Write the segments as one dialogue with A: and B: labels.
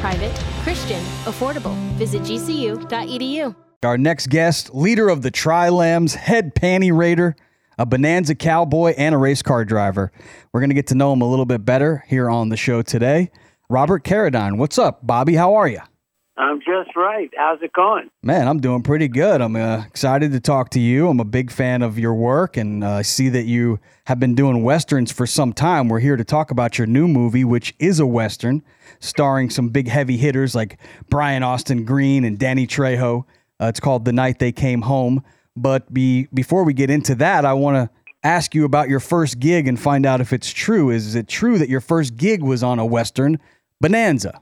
A: Private, Christian, affordable. Visit gcu.edu.
B: Our next guest, leader of the Tri Lambs, head panty raider, a Bonanza cowboy, and a race car driver. We're going to get to know him a little bit better here on the show today. Robert Carradine. What's up, Bobby? How are you?
C: I'm just right. How's it going?
B: Man, I'm doing pretty good. I'm uh, excited to talk to you. I'm a big fan of your work, and uh, I see that you have been doing westerns for some time. We're here to talk about your new movie, which is a western, starring some big heavy hitters like Brian Austin Green and Danny Trejo. Uh, it's called The Night They Came Home. But be, before we get into that, I want to ask you about your first gig and find out if it's true. Is it true that your first gig was on a Western, Bonanza?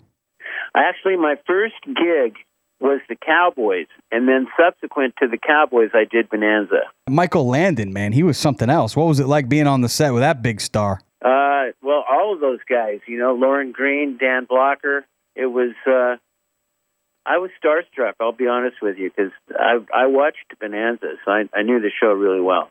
C: Actually, my first gig was the Cowboys, and then subsequent to the Cowboys, I did Bonanza.
B: Michael Landon, man, he was something else. What was it like being on the set with that big star?
C: Uh, well, all of those guys, you know, Lorne Greene, Dan Blocker. It was, uh, I was starstruck. I'll be honest with you because I I watched Bonanza, so I, I knew the show really well.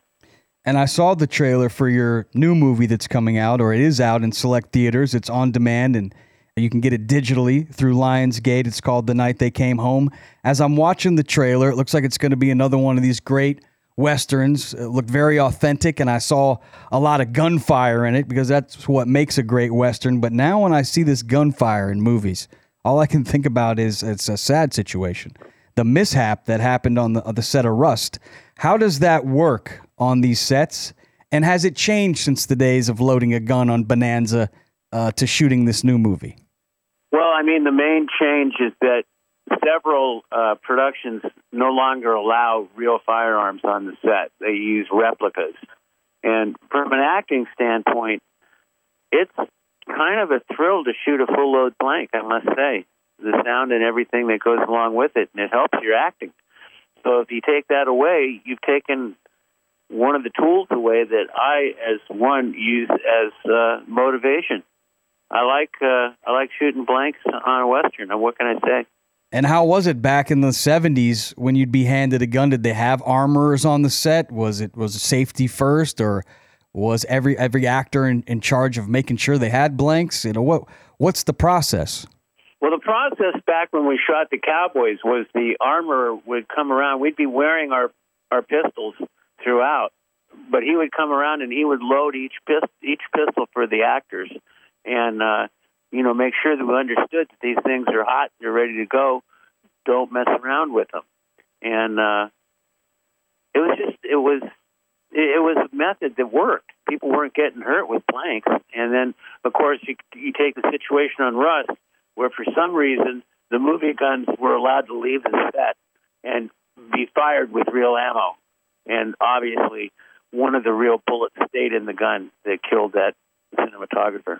B: And I saw the trailer for your new movie that's coming out, or it is out in select theaters. It's on demand and you can get it digitally through Lionsgate. It's called The Night They Came Home. As I'm watching the trailer, it looks like it's going to be another one of these great westerns. It looked very authentic, and I saw a lot of gunfire in it because that's what makes a great western. But now, when I see this gunfire in movies, all I can think about is it's a sad situation. The mishap that happened on the, the set of Rust. How does that work on these sets? And has it changed since the days of loading a gun on Bonanza uh, to shooting this new movie?
C: I mean, the main change is that several uh, productions no longer allow real firearms on the set. They use replicas. And from an acting standpoint, it's kind of a thrill to shoot a full load blank, I must say. The sound and everything that goes along with it, and it helps your acting. So if you take that away, you've taken one of the tools away that I, as one, use as uh, motivation. I like uh, I like shooting blanks on a western. What can I say?
B: And how was it back in the '70s when you'd be handed a gun? Did they have armorers on the set? Was it was it safety first, or was every every actor in, in charge of making sure they had blanks? You know what what's the process?
C: Well, the process back when we shot the Cowboys was the armorer would come around. We'd be wearing our our pistols throughout, but he would come around and he would load each pist- each pistol for the actors and uh, you know make sure that we understood that these things are hot, they're ready to go. Don't mess around with them. And uh, it was just it was it was a method that worked. People weren't getting hurt with blanks. And then of course you you take the situation on Rust where for some reason the movie guns were allowed to leave the set and be fired with real ammo. And obviously, one of the real bullets stayed in the gun that killed that cinematographer.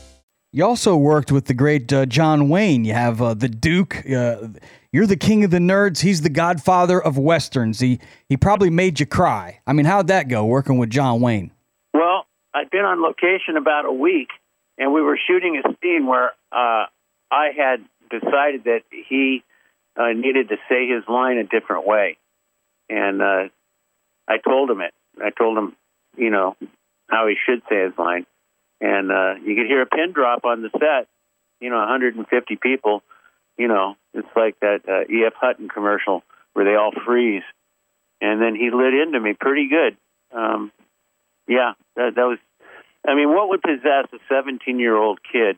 B: You also worked with the great uh, John Wayne. You have uh, the Duke. Uh, you're the king of the nerds. He's the godfather of westerns. He he probably made you cry. I mean, how'd that go working with John Wayne?
C: Well, I'd been on location about a week, and we were shooting a scene where uh, I had decided that he uh, needed to say his line a different way, and uh, I told him it. I told him, you know, how he should say his line, and uh, you could hear a pin drop on the set. You know, 150 people. You know, it's like that uh, E.F. Hutton commercial where they all freeze, and then he lit into me pretty good. Um, yeah, that, that was. I mean, what would possess a 17 year old kid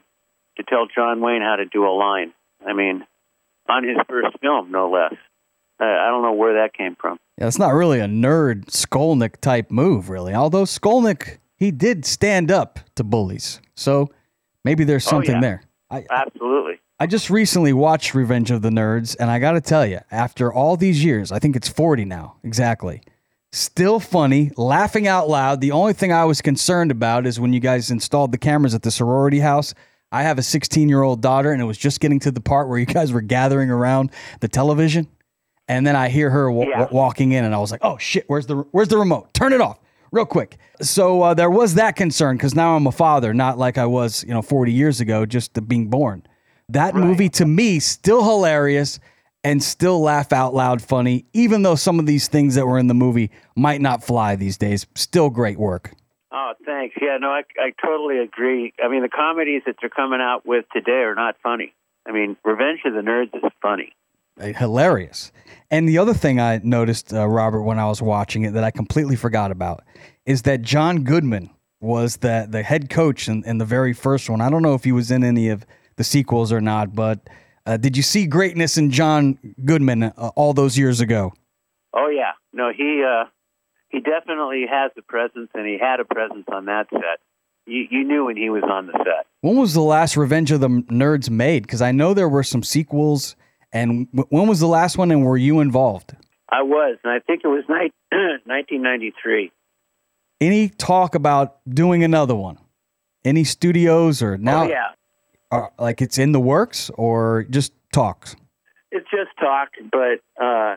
C: to tell John Wayne how to do a line? I mean, on his first film, no less. I don't know where that came from.
B: Yeah, it's not really a nerd Skolnick type move, really. Although Skolnick, he did stand up to bullies, so maybe there's oh, something
C: Oh, yeah.
B: there. I,
C: Absolutely.
B: I just recently watched Revenge of the Nerds, and I got to tell you, after all these years, I think it's 40 now, exactly. Still funny, laughing out loud. The only thing I was concerned about is when you guys installed the cameras at the sorority house. I have a 16 year old daughter, and it was just getting to the part where you guys were gathering around the television. And then I hear her wa-
C: Yeah.
B: wa- walking in, and I was like, "Oh shit, where's the where's the remote? Turn it off real quick." So uh, there was that concern because now I'm a father, not like I was, you know, 40 years ago, just being born. That movie to me still hilarious and still laugh out loud funny, even though some of these things that were in the movie might not fly these days. Still great work.
C: Oh, thanks. Yeah, no, I, I totally agree. I mean, the comedies that they're coming out with today are not funny. I mean, Revenge of the Nerds is funny.
B: Uh, hilarious. And the other thing I noticed, uh, Robert, when I was watching it that I completely forgot about is that John Goodman was the the head coach in, in the very first one. I don't know if he was in any of the sequels or not, but uh, did you see greatness in John Goodman uh, all those years ago?
C: Oh yeah, no, he uh, he definitely has a presence, and he had a presence on that set. You, you knew when he was on the set.
B: When was the last Revenge of the Nerds made? Because I know there were some sequels. And when was the last one, and were you involved?
C: I was, and I think it was ni- 1993.
B: Any talk about doing another one? Any studios or now?
C: oh yeah,
B: are, like it's in the works or just talks?
C: it's just talk, but uh,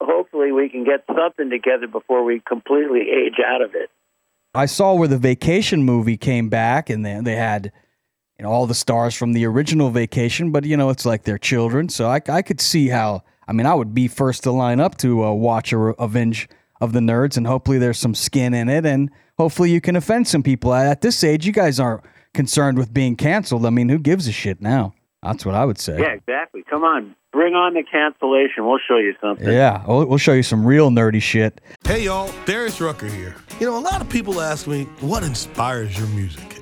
C: hopefully we can get something together before we completely age out of it.
B: I saw where the Vacation movie came back, and then they had you know all the stars from the original Vacation, but you know it's like they're children, so I, I could see how. I mean, I would be first to line up to uh, watch a Avenge of the Nerds, and hopefully there's some skin in it, and hopefully you can offend some people. At this age, you guys aren't concerned with being canceled. I mean, who gives a shit now? That's what I would say.
C: Yeah, exactly. Come on, bring on the cancellation. We'll show you something.
B: Yeah, we'll, we'll show you some real nerdy shit.
D: Hey y'all, Darius Rucker here. You know, a lot of people ask me, what inspires your music?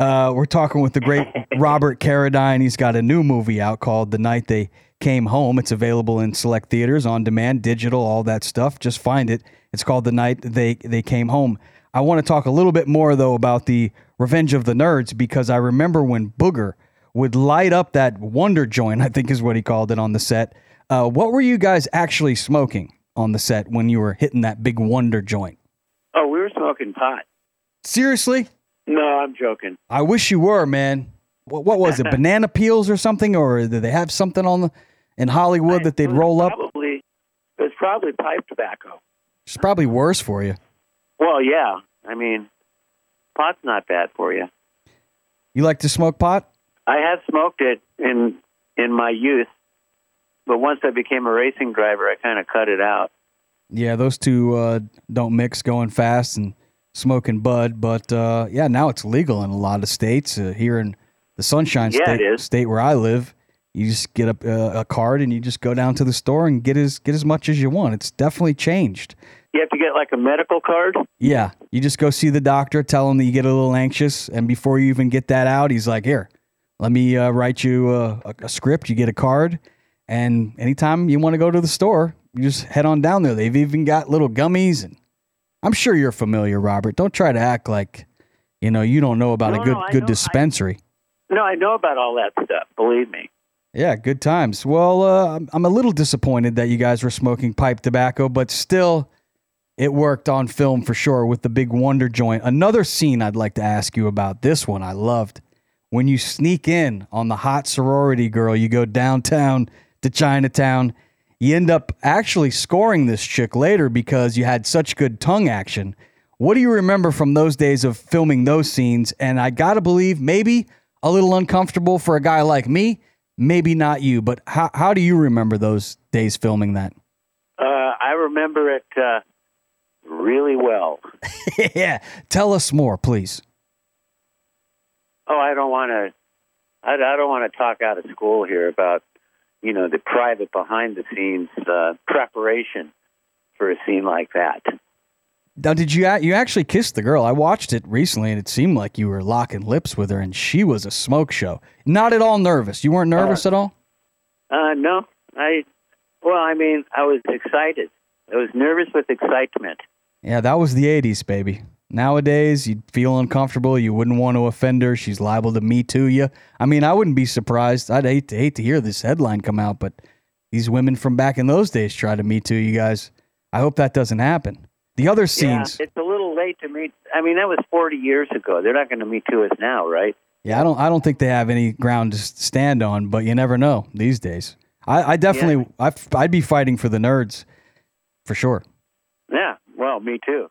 B: Uh, we're talking with the great Robert Carradine. He's got a new movie out called The Night They Came Home. It's available in select theaters, on demand, digital, all that stuff. Just find it. It's called The Night They They Came Home. I want to talk a little bit more though about the Revenge of the Nerds because I remember when Booger would light up that Wonder Joint, I think is what he called it on the set. Uh, what were you guys actually smoking on the set when you were hitting that big Wonder Joint?
C: Oh, we were smoking pot.
B: Seriously?
C: No, I'm joking.
B: I wish you were, man. What, what was it? Banana peels or something, or did they have something on the in Hollywood that they'd roll up?
C: Probably, it was probably pipe tobacco.
B: It's probably worse for you.
C: Well, yeah. I mean, pot's not bad for you.
B: You like to smoke pot?
C: I have smoked it in in my youth, but once I became a racing driver, I kind of cut it out.
B: Yeah, those two uh, don't mix going fast and smoking bud. But uh, yeah, now it's legal in a lot of states. Uh, here in the Sunshine
C: Yeah,
B: State, state where I live, You just get a, a, a card and you just go down to the store and get as get as much as you want. It's definitely changed.
C: You have to get like a medical card.
B: Yeah, you just go see the doctor, tell him that you get a little anxious, and before you even get that out, he's like, "Here, let me uh, write you a, a, a script." You get a card, and anytime you want to go to the store, you just head on down there. They've even got little gummies, and I'm sure you're familiar, Robert. Don't try to act like you know you don't know about
C: No,
B: a good
C: no,
B: good
C: know- I-
B: dispensary.
C: No, I know about all that stuff. Believe me.
B: Yeah, good times. Well, uh, I'm- I'm a little disappointed that you guys were smoking pipe tobacco, but still, it worked on film for sure with the big Wonder joint. Another scene I'd like to ask you about. This one I loved. When you sneak in on the hot sorority girl, you go downtown to Chinatown. You end up actually scoring this chick later because you had such good tongue action. What do you remember from those days of filming those scenes? And I gotta believe maybe a little uncomfortable for a guy like me, maybe not you, but how how do you remember those days filming that?
C: Uh, I remember it uh, really well.
B: yeah, tell us more, please.
C: Oh, I don't want to. I, I don't want to talk out of school here about you know the private behind the scenes uh, preparation for a scene like that.
B: Now, did you you actually kissed the girl? I watched it recently, and it seemed like you were locking lips with her, and she was a smoke show. Not at all nervous. You weren't nervous at all.
C: Uh, no, I. Well, I mean, I was excited. I was nervous with excitement.
B: Yeah, that was the '80s, baby. Nowadays, you'd feel uncomfortable. You wouldn't want to offend her. She's liable to me too you. I mean, I wouldn't be surprised. I'd hate to hate to hear this headline come out, but these women from back in those days try to me too you guys. I hope that doesn't happen. The other scenes,
C: Yeah, it's a little late to meet. I mean, that was 40 years ago. They're not going to meet to us now, right?
B: yeah, I don't, I don't think they have any ground to stand on, but you never know these days. I, I definitely, I, I'd be fighting for the nerds, for sure.
C: Yeah. Well, me too.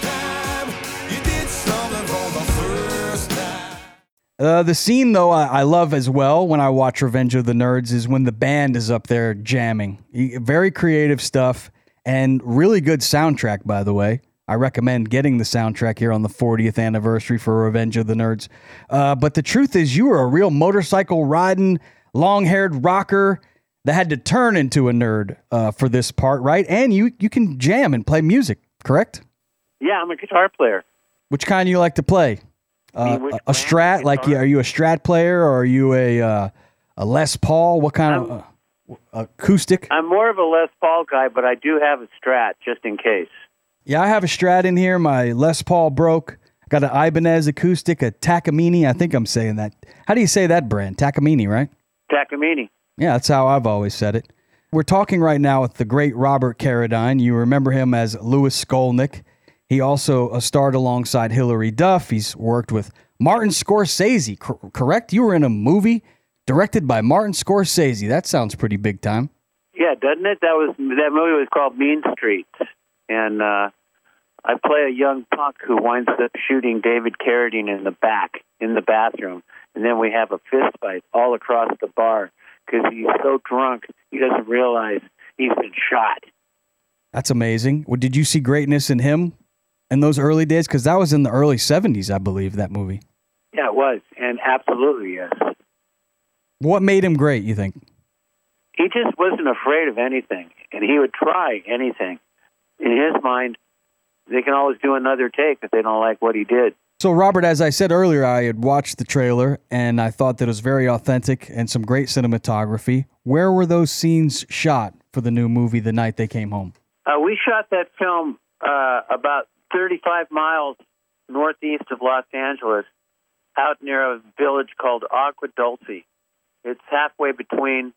B: Uh, the scene, though, I, I love as well when I watch Revenge of the Nerds is when the band is up there jamming. Very creative stuff and really good soundtrack, by the way. I recommend getting the soundtrack here on the 40th anniversary for Revenge of the Nerds. Uh, but the truth is, you were a real motorcycle riding, long haired rocker that had to turn into a nerd uh, for this part, right? And you, you can jam and play music, correct?
C: Yeah, I'm a guitar player.
B: Which kind do you like to play? Uh, a, a Strat, like are you a Strat player or are you a uh, a Les Paul? What kind of uh, acoustic?
C: I'm more of a Les Paul guy, but I do have a Strat just in case.
B: Yeah, I have a Strat in here. My Les Paul broke. Got an Ibanez acoustic, a Takamine. I think I'm saying that. How do you say that brand? Takamine, right?
C: Takamine.
B: Yeah, that's how I've always said it. We're talking right now with the great Robert Carradine. You remember him as Lewis Skolnick. He also uh, starred alongside Hilary Duff. He's worked with Martin Scorsese, cor- correct? You were in a movie directed by Martin Scorsese. That sounds pretty big time.
C: Yeah, doesn't it? That was that movie was called Mean Streets, and uh, I play a young punk who winds up shooting David Carradine in the back in the bathroom, and then we have a fist fight all across the bar because he's so drunk he doesn't realize he's been shot.
B: That's amazing. Well, did you see greatness in him in those early days? Because that was in the early 70s, I believe, that movie.
C: Yeah, it was, and absolutely yes.
B: What made him great, you think?
C: He just wasn't afraid of anything, and he would try anything. In his mind, they can always do another take if they don't like what he did.
B: So, Robert, as I said earlier, I had watched the trailer and I thought that it was very authentic and some great cinematography. Where were those scenes shot for the new movie, The Night They Came Home?
C: Uh, we shot that film uh, about 35 miles northeast of Los Angeles, out near a village called Agua Dulce. It's halfway between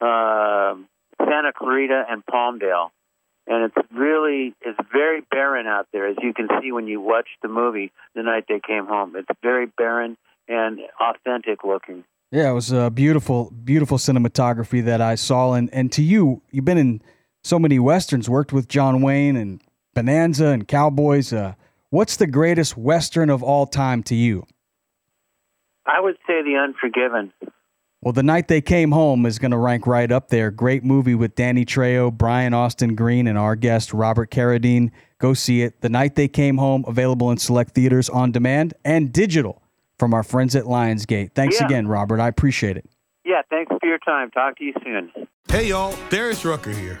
C: uh, Santa Clarita and Palmdale, and it's really it's very barren out there, as you can see when you watch the movie the night they came home. It's very barren and authentic looking.
B: Yeah, it was a beautiful, beautiful cinematography that I saw. And, and to you, you've been in so many westerns. Worked with John Wayne and Bonanza and Cowboys. Uh, what's the greatest western of all time to you?
C: I would say The Unforgiven.
B: Well, The Night They Came Home is going to rank right up there. Great movie with Danny Trejo, Brian Austin Green, and our guest, Robert Carradine. Go see it. The Night They Came Home, available in select theaters on demand and digital from our friends at Lionsgate. Thanks
C: Yeah.
B: again, Robert. I appreciate it.
C: Yeah, thanks for your time. Talk to you soon.
D: Hey y'all, Darius Rucker here.